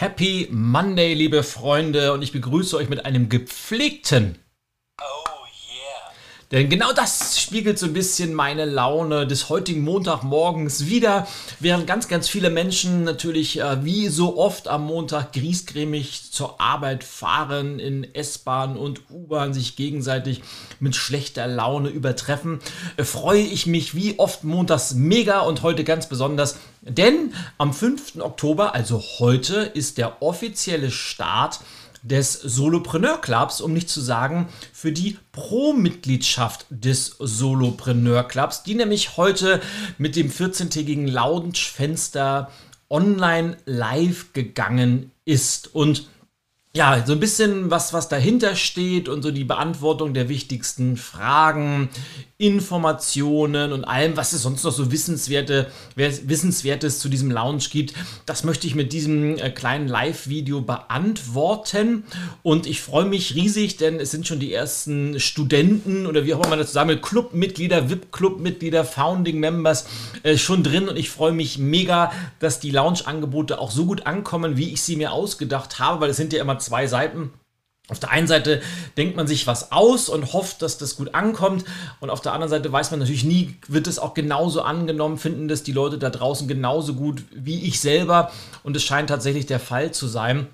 Happy Monday, liebe Freunde, und ich begrüße euch mit einem gepflegten denn genau das spiegelt so ein bisschen meine Laune des heutigen Montagmorgens wieder, während ganz, ganz viele Menschen natürlich äh, wie so oft am Montag griesgrämig zur Arbeit fahren, in S-Bahn und U-Bahn sich gegenseitig mit schlechter Laune übertreffen, äh, freue ich mich wie oft montags mega und heute ganz besonders, denn am 5. Oktober, also heute, ist der offizielle Start des Solopreneur Clubs, um nicht zu sagen für die Pro-Mitgliedschaft des Solopreneur Clubs, die nämlich heute mit dem 14-tägigen Lounge-Fenster online live gegangen ist. Und ja, so ein bisschen was, was dahinter steht und so die Beantwortung der wichtigsten Fragen, Informationen und allem, was es sonst noch so Wissenswerte, Wissenswertes zu diesem Lounge gibt. Das möchte ich mit diesem äh, kleinen Live-Video beantworten. Und ich freue mich riesig, denn es sind schon die ersten Studenten oder wie auch immer man das zusammen, Clubmitglieder, VIP-Clubmitglieder, Founding-Members äh, schon drin. Und ich freue mich mega, dass die Lounge-Angebote auch so gut ankommen, wie ich sie mir ausgedacht habe, weil es sind ja immer zwei Seiten. Auf der einen Seite denkt man sich was aus und hofft, dass das gut ankommt. Und auf der anderen Seite weiß man natürlich nie, wird es auch genauso angenommen, finden das die Leute da draußen genauso gut wie ich selber. Und es scheint tatsächlich der Fall zu sein.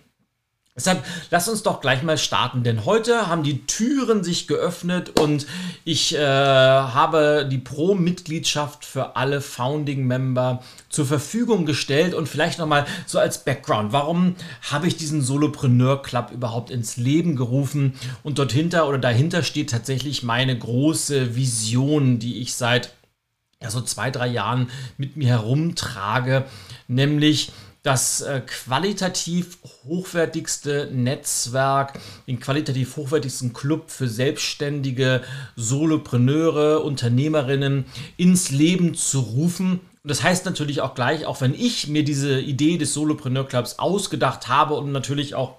Deshalb lass uns doch gleich mal starten, denn heute haben die Türen sich geöffnet und ich äh, habe die Pro-Mitgliedschaft für alle Founding-Member zur Verfügung gestellt und vielleicht nochmal so als Background, warum habe ich diesen Solopreneur Club überhaupt ins Leben gerufen? Und dort hinter oder dahinter steht tatsächlich meine große Vision, die ich seit ja, so zwei, drei Jahren mit mir herumtrage, nämlich das äh, qualitativ hochwertigste Netzwerk, den qualitativ hochwertigsten Club für selbstständige Solopreneure, Unternehmerinnen ins Leben zu rufen. Und das heißt natürlich auch gleich, auch wenn ich mir diese Idee des Solopreneur Clubs ausgedacht habe und natürlich auch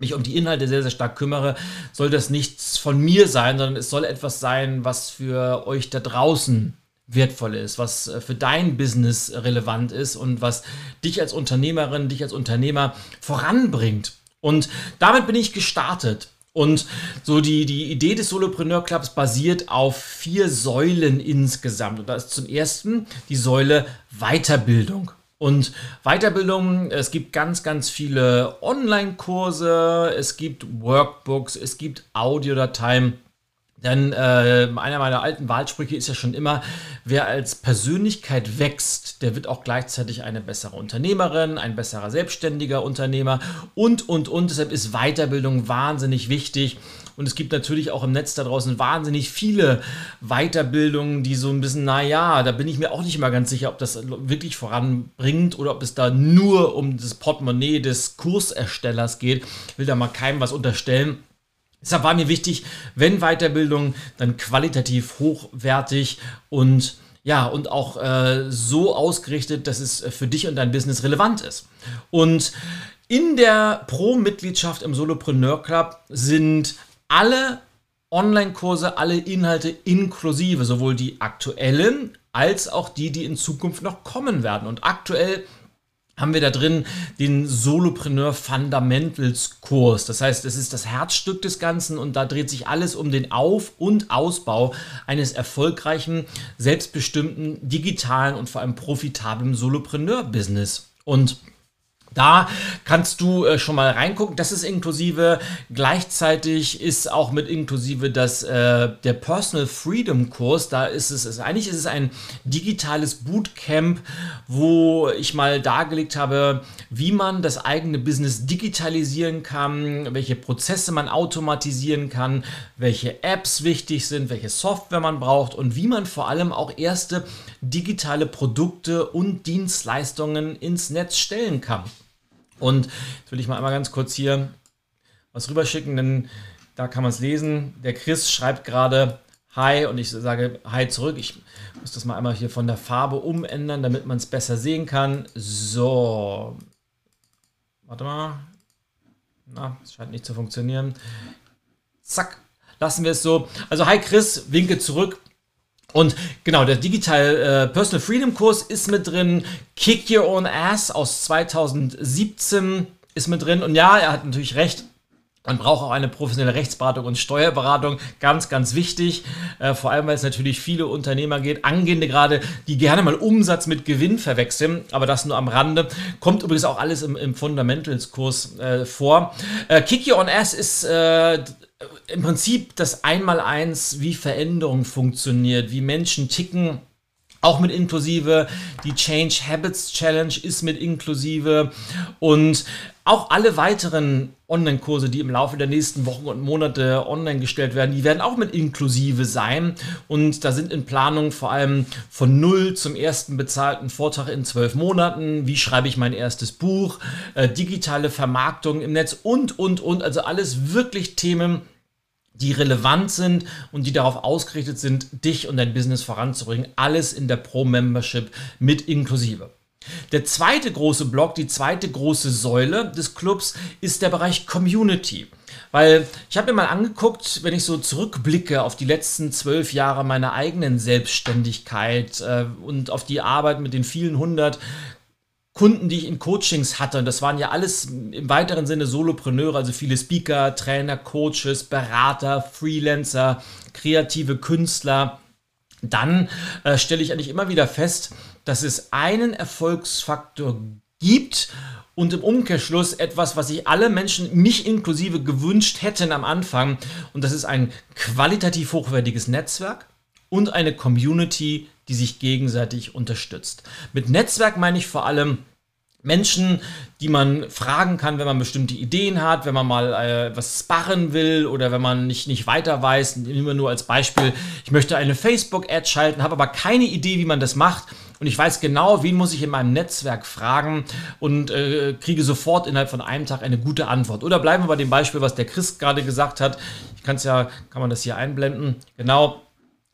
mich um die Inhalte sehr, sehr stark kümmere, soll das nichts von mir sein, sondern es soll etwas sein, was für euch da draußen wertvoll ist, was äh, für dein Business relevant ist und was dich als Unternehmerin, dich als Unternehmer voranbringt. Und damit bin ich gestartet. Und so die, die Idee des Solopreneur Clubs basiert auf vier Säulen insgesamt. Und da ist zum ersten die Säule Weiterbildung. Und Weiterbildung, es gibt ganz, ganz viele Online-Kurse, es gibt Workbooks, es gibt Audiodateien denn äh, einer meiner alten Wahlsprüche ist ja schon immer, wer als Persönlichkeit wächst, der wird auch gleichzeitig eine bessere Unternehmerin, ein besserer selbstständiger Unternehmer und, und, und. Deshalb ist Weiterbildung wahnsinnig wichtig. Und es gibt natürlich auch im Netz da draußen wahnsinnig viele Weiterbildungen, die so ein bisschen, naja, da bin ich mir auch nicht mal ganz sicher, ob das wirklich voranbringt oder ob es da nur um das Portemonnaie des Kurserstellers geht. Ich will da mal keinem was unterstellen. Deshalb war mir wichtig, wenn Weiterbildung, dann qualitativ hochwertig und ja, und auch äh, so ausgerichtet, dass es für dich und dein Business relevant ist. Und in der Pro-Mitgliedschaft im Solopreneur Club sind alle Online-Kurse, alle Inhalte inklusive, sowohl die aktuellen als auch die, die in Zukunft noch kommen werden. Und aktuell haben wir da drin den Solopreneur Fundamentals Kurs. Das heißt, es ist das Herzstück des Ganzen und da dreht sich alles um den Auf- und Ausbau eines erfolgreichen, selbstbestimmten, digitalen und vor allem profitablen Solopreneur-Business. Und da kannst du äh, schon mal reingucken. Das ist inklusive. Gleichzeitig ist auch mit inklusive das, äh, der Personal Freedom Kurs. Da ist es, ist, eigentlich ist es ein digitales Bootcamp, wo ich mal dargelegt habe, wie man das eigene Business digitalisieren kann, welche Prozesse man automatisieren kann, welche Apps wichtig sind, welche Software man braucht und wie man vor allem auch erste digitale Produkte und Dienstleistungen ins Netz stellen kann. Und jetzt will ich mal einmal ganz kurz hier was rüberschicken, denn da kann man es lesen. Der Chris schreibt gerade Hi und ich sage Hi zurück. Ich muss das mal einmal hier von der Farbe umändern, damit man es besser sehen kann. So. Warte mal. Na, es scheint nicht zu funktionieren. Zack. Lassen wir es so. Also, hi Chris, winke zurück. Und genau, der Digital äh, Personal Freedom Kurs ist mit drin. Kick Your Own Ass aus 2017. ist mit drin. Und ja, er hat natürlich recht. Man braucht auch eine professionelle Rechtsberatung und Steuerberatung, ganz, ganz wichtig. Äh, vor allem, weil es natürlich viele Unternehmer geht, angehende gerade, die gerne mal Umsatz mit Gewinn verwechseln, aber das nur am Rande. Kommt übrigens auch alles im, im Fundamentals-Kurs äh, vor. Äh, Kiki on Ass ist äh, im Prinzip das Einmaleins, wie Veränderung funktioniert, wie Menschen ticken auch mit inklusive. Die Change Habits Challenge ist mit inklusive. Und auch alle weiteren Online-Kurse, die im Laufe der nächsten Wochen und Monate online gestellt werden, die werden auch mit inklusive sein. Und da sind in Planung vor allem von null zum ersten bezahlten Vortrag in zwölf Monaten. Wie schreibe ich mein erstes Buch? Äh, digitale Vermarktung im Netz und, und, und. Also alles wirklich Themen, die relevant sind und die darauf ausgerichtet sind, dich und dein Business voranzubringen. Alles in der Pro-Membership mit inklusive. Der zweite große Block, die zweite große Säule des Clubs ist der Bereich Community. Weil ich habe mir mal angeguckt, wenn ich so zurückblicke auf die letzten zwölf Jahre meiner eigenen Selbstständigkeit äh, und auf die Arbeit mit den vielen hundert Kunden, die ich in Coachings hatte, und das waren ja alles im weiteren Sinne Solopreneure, also viele Speaker, Trainer, Coaches, Berater, Freelancer, kreative Künstler, dann äh, stelle ich eigentlich immer wieder fest, dass es einen Erfolgsfaktor gibt und im Umkehrschluss etwas, was sich alle Menschen, mich inklusive, gewünscht hätten am Anfang. Und das ist ein qualitativ hochwertiges Netzwerk und eine Community, die sich gegenseitig unterstützt. Mit Netzwerk meine ich vor allem Menschen, die man fragen kann, wenn man bestimmte Ideen hat, wenn man mal äh, was sparren will oder wenn man nicht, nicht weiter weiß. Nehmen wir nur als Beispiel, ich möchte eine Facebook-Ad schalten, habe aber keine Idee, wie man das macht. Und ich weiß genau, wen muss ich in meinem Netzwerk fragen und äh, kriege sofort innerhalb von einem Tag eine gute Antwort. Oder bleiben wir bei dem Beispiel, was der Chris gerade gesagt hat. Ich kann es ja, kann man das hier einblenden. Genau,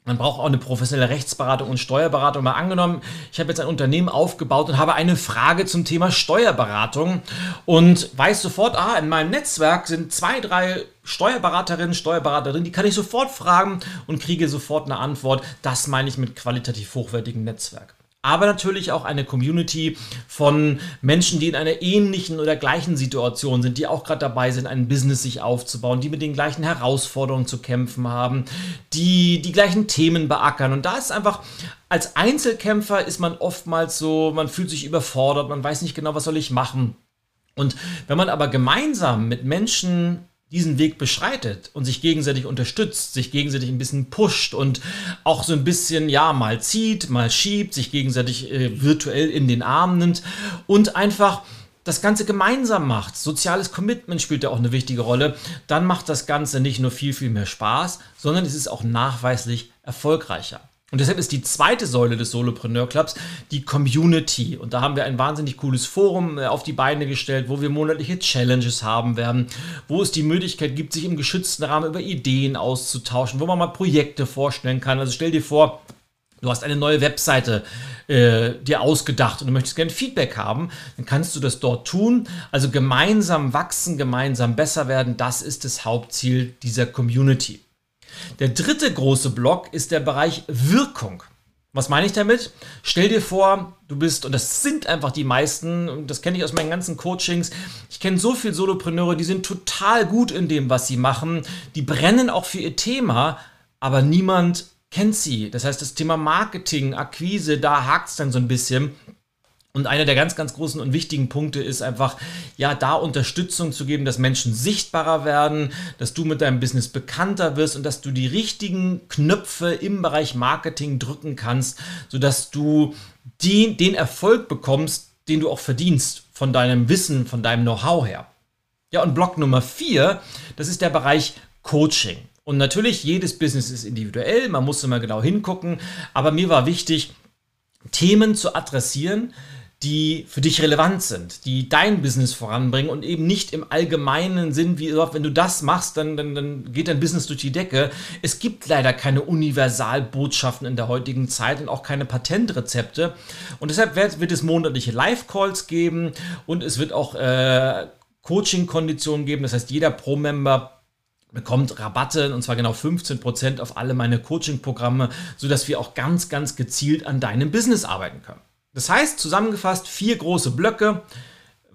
man braucht auch eine professionelle Rechtsberatung und Steuerberatung. Mal angenommen, ich habe jetzt ein Unternehmen aufgebaut und habe eine Frage zum Thema Steuerberatung und weiß sofort, ah, in meinem Netzwerk sind zwei, drei Steuerberaterinnen, Steuerberaterinnen, die kann ich sofort fragen und kriege sofort eine Antwort. Das meine ich mit qualitativ hochwertigem Netzwerk aber natürlich auch eine Community von Menschen, die in einer ähnlichen oder gleichen Situation sind, die auch gerade dabei sind, ein Business sich aufzubauen, die mit den gleichen Herausforderungen zu kämpfen haben, die die gleichen Themen beackern. Und da ist einfach als Einzelkämpfer ist man oftmals so, man fühlt sich überfordert, man weiß nicht genau, was soll ich machen. Und wenn man aber gemeinsam mit Menschen diesen Weg beschreitet und sich gegenseitig unterstützt, sich gegenseitig ein bisschen pusht und auch so ein bisschen, ja, mal zieht, mal schiebt, sich gegenseitig äh, virtuell in den Arm nimmt und einfach das Ganze gemeinsam macht. Soziales Commitment spielt da auch eine wichtige Rolle. Dann macht das Ganze nicht nur viel, viel mehr Spaß, sondern es ist auch nachweislich erfolgreicher. Und deshalb ist die zweite Säule des Solopreneur Clubs die Community. Und da haben wir ein wahnsinnig cooles Forum äh, auf die Beine gestellt, wo wir monatliche Challenges haben werden, wo es die Möglichkeit gibt, sich im geschützten Rahmen über Ideen auszutauschen, wo man mal Projekte vorstellen kann. Also stell dir vor, du hast eine neue Webseite äh, dir ausgedacht und du möchtest gerne Feedback haben, dann kannst du das dort tun. Also gemeinsam wachsen, gemeinsam besser werden, das ist das Hauptziel dieser Community. Der dritte große Block ist der Bereich Wirkung. Was meine ich damit? Stell dir vor, du bist, und das sind einfach die meisten, und das kenne ich aus meinen ganzen Coachings, ich kenne so viele Solopreneure, die sind total gut in dem, was sie machen, die brennen auch für ihr Thema, aber niemand kennt sie. Das heißt, das Thema Marketing, Akquise, da hakt es dann so ein bisschen. Und einer der ganz, ganz großen und wichtigen Punkte ist einfach, ja, da Unterstützung zu geben, dass Menschen sichtbarer werden, dass du mit deinem Business bekannter wirst und dass du die richtigen Knöpfe im Bereich Marketing drücken kannst, sodass du die, den Erfolg bekommst, den du auch verdienst von deinem Wissen, von deinem Know-how her. Ja, und Block Nummer vier, das ist der Bereich Coaching. Und natürlich, jedes Business ist individuell, man muss immer genau hingucken, aber mir war wichtig, Themen zu adressieren, die für dich relevant sind, die dein Business voranbringen und eben nicht im allgemeinen Sinn, wie wenn du das machst, dann, dann, dann geht dein Business durch die Decke. Es gibt leider keine Universalbotschaften in der heutigen Zeit und auch keine Patentrezepte. Und deshalb wird, wird es monatliche Live-Calls geben und es wird auch äh, Coaching-Konditionen geben. Das heißt, jeder Pro-Member bekommt Rabatte und zwar genau 15% auf alle meine Coaching-Programme, sodass wir auch ganz, ganz gezielt an deinem Business arbeiten können. Das heißt, zusammengefasst, vier große Blöcke.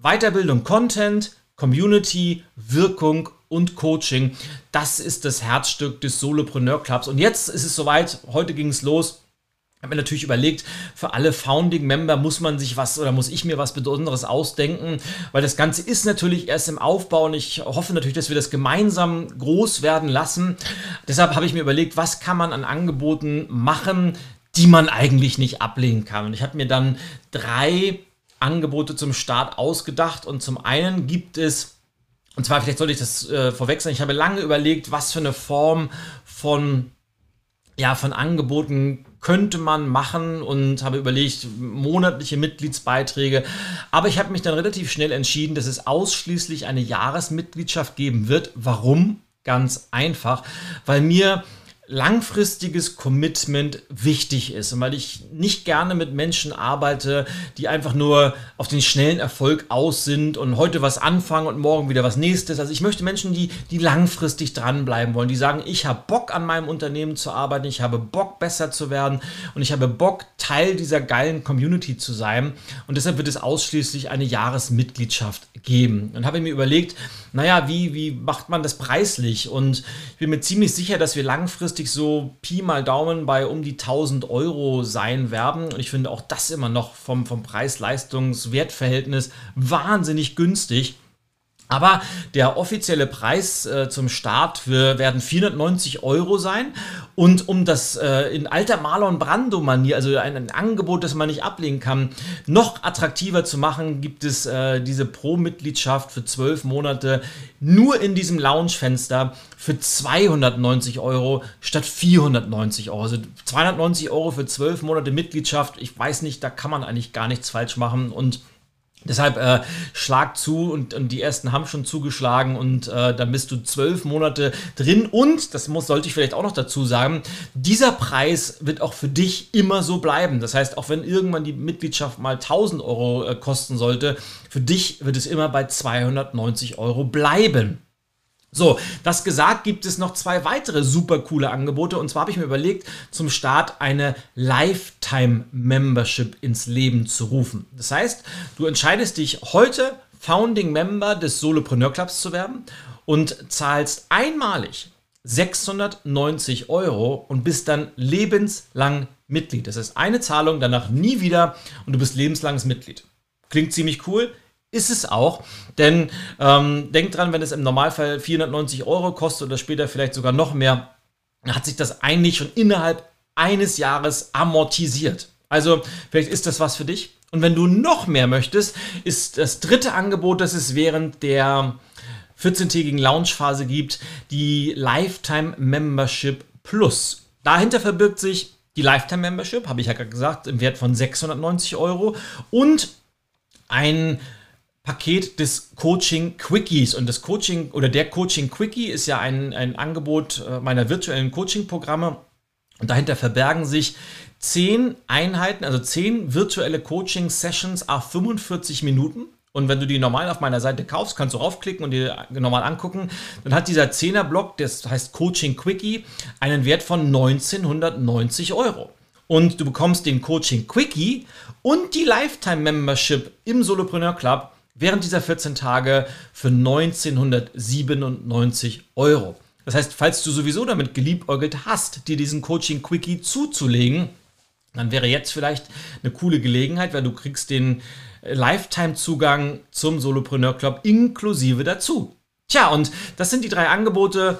Weiterbildung, Content, Community, Wirkung und Coaching. Das ist das Herzstück des Solopreneur Clubs. Und jetzt ist es soweit. Heute ging es los. Ich habe mir natürlich überlegt, für alle Founding-Member muss man sich was oder muss ich mir was Besonderes ausdenken, weil das Ganze ist natürlich erst im Aufbau und ich hoffe natürlich, dass wir das gemeinsam groß werden lassen. Deshalb habe ich mir überlegt, was kann man an Angeboten machen, die man eigentlich nicht ablehnen kann. Und ich habe mir dann drei Angebote zum Start ausgedacht und zum einen gibt es und zwar, vielleicht sollte ich das äh, vorwechseln. Ich habe lange überlegt, was für eine Form von, ja, von Angeboten könnte man machen und habe überlegt, monatliche Mitgliedsbeiträge. Aber ich habe mich dann relativ schnell entschieden, dass es ausschließlich eine Jahresmitgliedschaft geben wird. Warum? Ganz einfach, weil mir langfristiges Commitment wichtig ist und weil ich nicht gerne mit Menschen arbeite, die einfach nur auf den schnellen Erfolg aus sind und heute was anfangen und morgen wieder was nächstes. Also ich möchte Menschen, die, die langfristig dranbleiben wollen, die sagen, ich habe Bock an meinem Unternehmen zu arbeiten, ich habe Bock besser zu werden und ich habe Bock Teil dieser geilen Community zu sein und deshalb wird es ausschließlich eine Jahresmitgliedschaft geben. Und habe mir überlegt, naja, wie, wie macht man das preislich und ich bin mir ziemlich sicher, dass wir langfristig langfristig so Pi mal Daumen bei um die 1000 Euro sein werden. Und ich finde auch das immer noch vom, vom Preis-Leistungs-Wertverhältnis wahnsinnig günstig. Aber der offizielle Preis äh, zum Start für, werden 490 Euro sein. Und um das äh, in alter Marlon Brando-Manier, also ein, ein, Angebot, das man nicht ablehnen kann, noch attraktiver zu machen, gibt es äh, diese Pro-Mitgliedschaft für 12 Monate nur in diesem Lounge-Fenster für 290 Euro statt 490 Euro. Also 290 Euro für 12 Monate Mitgliedschaft. Ich weiß nicht, da kann man eigentlich gar nichts falsch machen. Und Deshalb äh, schlag zu und, und, die ersten haben schon zugeschlagen und äh, dann bist du zwölf Monate drin und, das muss, sollte ich vielleicht auch noch dazu sagen, dieser Preis wird auch für dich immer so bleiben. Das heißt, auch wenn irgendwann die Mitgliedschaft mal 1000 Euro äh, kosten sollte, für dich wird es immer bei 290 Euro bleiben. So, das gesagt, gibt es noch zwei weitere super coole Angebote. Und zwar habe ich mir überlegt, zum Start eine Lifetime Membership ins Leben zu rufen. Das heißt, du entscheidest dich heute, Founding Member des Solopreneur Clubs zu werden und zahlst einmalig 690 Euro und bist dann lebenslang Mitglied. Das ist eine Zahlung, danach nie wieder und du bist lebenslanges Mitglied. Klingt ziemlich cool, ist es auch, denn ähm, denkt dran, wenn es im Normalfall 490 Euro kostet oder später vielleicht sogar noch mehr, hat sich das eigentlich schon innerhalb eines Jahres amortisiert. Also vielleicht ist das was für dich. Und wenn du noch mehr möchtest, ist das dritte Angebot, das es während der 14-tägigen Launchphase gibt, die Lifetime Membership Plus. Dahinter verbirgt sich die Lifetime Membership, habe ich ja gerade gesagt, im Wert von 690 Euro und ein Paket des Coaching Quickies. Und das Coaching oder der Coaching Quickie ist ja ein, ein Angebot äh, meiner virtuellen Coaching-Programme. Und dahinter verbergen sich zehn Einheiten, also zehn virtuelle Coaching-Sessions auf 45 Minuten. Und wenn du die normal auf meiner Seite kaufst, kannst du raufklicken und dir normal angucken. Dann hat dieser 10er-Block, das heißt Coaching Quickie, einen Wert von 1990 Euro. Und du bekommst den Coaching Quickie und die Lifetime Membership im Solopreneur Club während dieser 14 Tage für 1997 Euro. Das heißt, falls du sowieso damit geliebäugelt hast, dir diesen Coaching Quickie zuzulegen, dann wäre jetzt vielleicht eine coole Gelegenheit, weil du kriegst den Lifetime-Zugang zum Solopreneur Club inklusive dazu. Tja, und das sind die drei Angebote,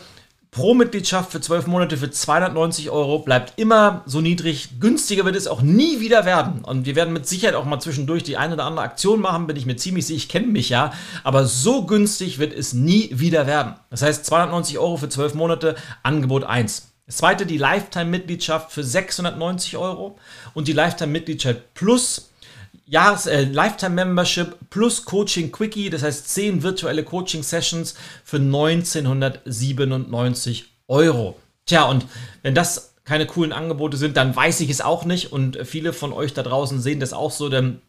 Pro-Mitgliedschaft für 12 Monate für 290 Euro bleibt immer so niedrig. Günstiger wird es auch nie wieder werden. Und wir werden mit Sicherheit auch mal zwischendurch die eine oder andere Aktion machen, bin ich mir ziemlich sicher. Ich kenne mich ja. Aber so günstig wird es nie wieder werden. Das heißt 290 Euro für 12 Monate, Angebot 1. Das zweite, die Lifetime-Mitgliedschaft für 690 Euro und die Lifetime-Mitgliedschaft plus Jahres äh, Lifetime Membership plus Coaching Quickie, das heißt 10 virtuelle Coaching Sessions für 1997 Euro. Tja, und wenn das keine coolen Angebote sind, dann weiß ich es auch nicht und viele von euch da draußen sehen das auch so, denn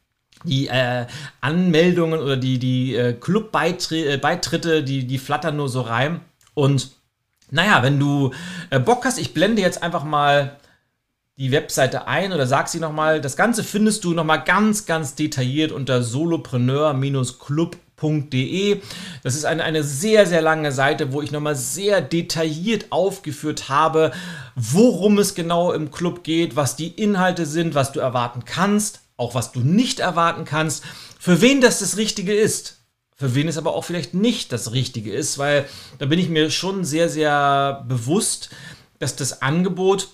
die äh, Anmeldungen oder die, die äh, Clubbeitritte, äh, die, die flattern nur so rein. Und naja, wenn du äh, Bock hast, ich blende jetzt einfach mal die Webseite ein oder sag sie nochmal. Das Ganze findest du nochmal ganz, ganz detailliert unter solopreneur-club.de. Das ist eine, eine sehr, sehr lange Seite, wo ich nochmal sehr detailliert aufgeführt habe, worum es genau im Club geht, was die Inhalte sind, was du erwarten kannst, auch was du nicht erwarten kannst, für wen das das Richtige ist. Für wen es aber auch vielleicht nicht das Richtige ist, weil da bin ich mir schon sehr, sehr bewusst, dass das Angebot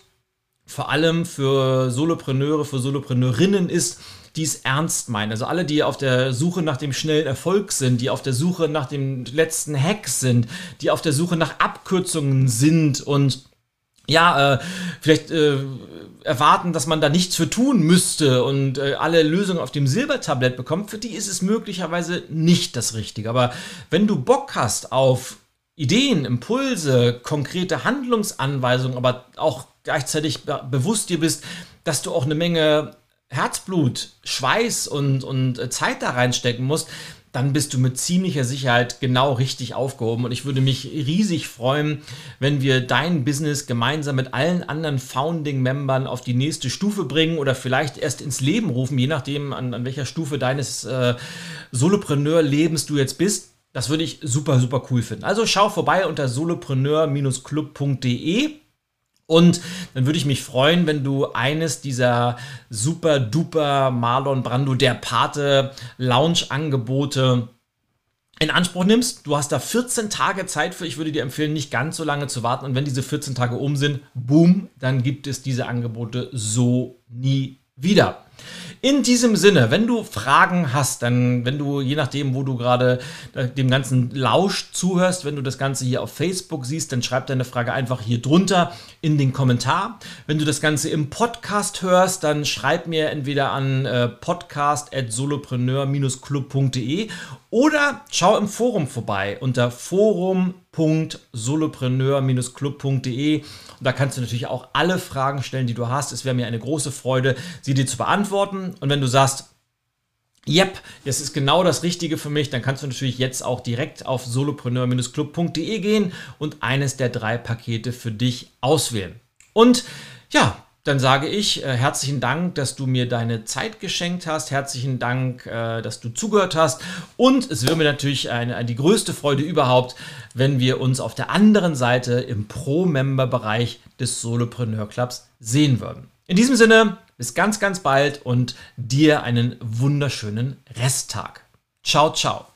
vor allem für Solopreneure, für Solopreneurinnen ist, die es ernst meinen. Also alle, die auf der Suche nach dem schnellen Erfolg sind, die auf der Suche nach dem letzten Hack sind, die auf der Suche nach Abkürzungen sind und ja, äh, vielleicht äh, erwarten, dass man da nichts für tun müsste und äh, alle Lösungen auf dem Silbertablett bekommt, für die ist es möglicherweise nicht das Richtige. Aber wenn du Bock hast auf Ideen, Impulse, konkrete Handlungsanweisungen, aber auch gleichzeitig bewusst dir bist, dass du auch eine Menge Herzblut, Schweiß und, und äh, Zeit da reinstecken musst, dann bist du mit ziemlicher Sicherheit genau richtig aufgehoben. Und ich würde mich riesig freuen, wenn wir dein Business gemeinsam mit allen anderen Founding-Membern auf die nächste Stufe bringen oder vielleicht erst ins Leben rufen, je nachdem, an, an welcher Stufe deines äh, Solopreneur-Lebens du jetzt bist. Das würde ich super, super cool finden. Also schau vorbei unter solopreneur-club.de und dann würde ich mich freuen, wenn du eines dieser super duper Marlon Brando der Pate Lounge-Angebote in Anspruch nimmst. Du hast da 14 Tage Zeit für. Ich würde dir empfehlen, nicht ganz so lange zu warten. Und wenn diese 14 Tage um sind, boom, dann gibt es diese Angebote so nie wieder. In diesem Sinne, wenn du Fragen hast, dann, wenn du, je nachdem, wo du gerade äh, dem ganzen Lausch zuhörst, wenn du das Ganze hier auf Facebook siehst, dann schreib deine Frage einfach hier drunter in den Kommentar. Wenn du das Ganze im Podcast hörst, dann schreib mir entweder an äh, podcast.solopreneur-club.de oder schau im Forum vorbei unter forum.solopreneur-club.de. Da kannst du natürlich auch alle Fragen stellen, die du hast. Es wäre mir eine große Freude, sie dir zu beantworten. Und wenn du sagst, Yep, das ist genau das Richtige für mich. Dann kannst du natürlich jetzt auch direkt auf solopreneur-club.de gehen und eines der drei Pakete für dich auswählen. Und ja, dann sage ich äh, herzlichen Dank, dass du mir deine Zeit geschenkt hast. Herzlichen Dank, äh, dass du zugehört hast. Und es wäre mir natürlich eine, eine, die größte Freude überhaupt, wenn wir uns auf der anderen Seite im Pro-Member-Bereich des Solopreneur Clubs sehen würden. In diesem Sinne, bis ganz, ganz bald und dir einen wunderschönen Resttag. Ciao, ciao.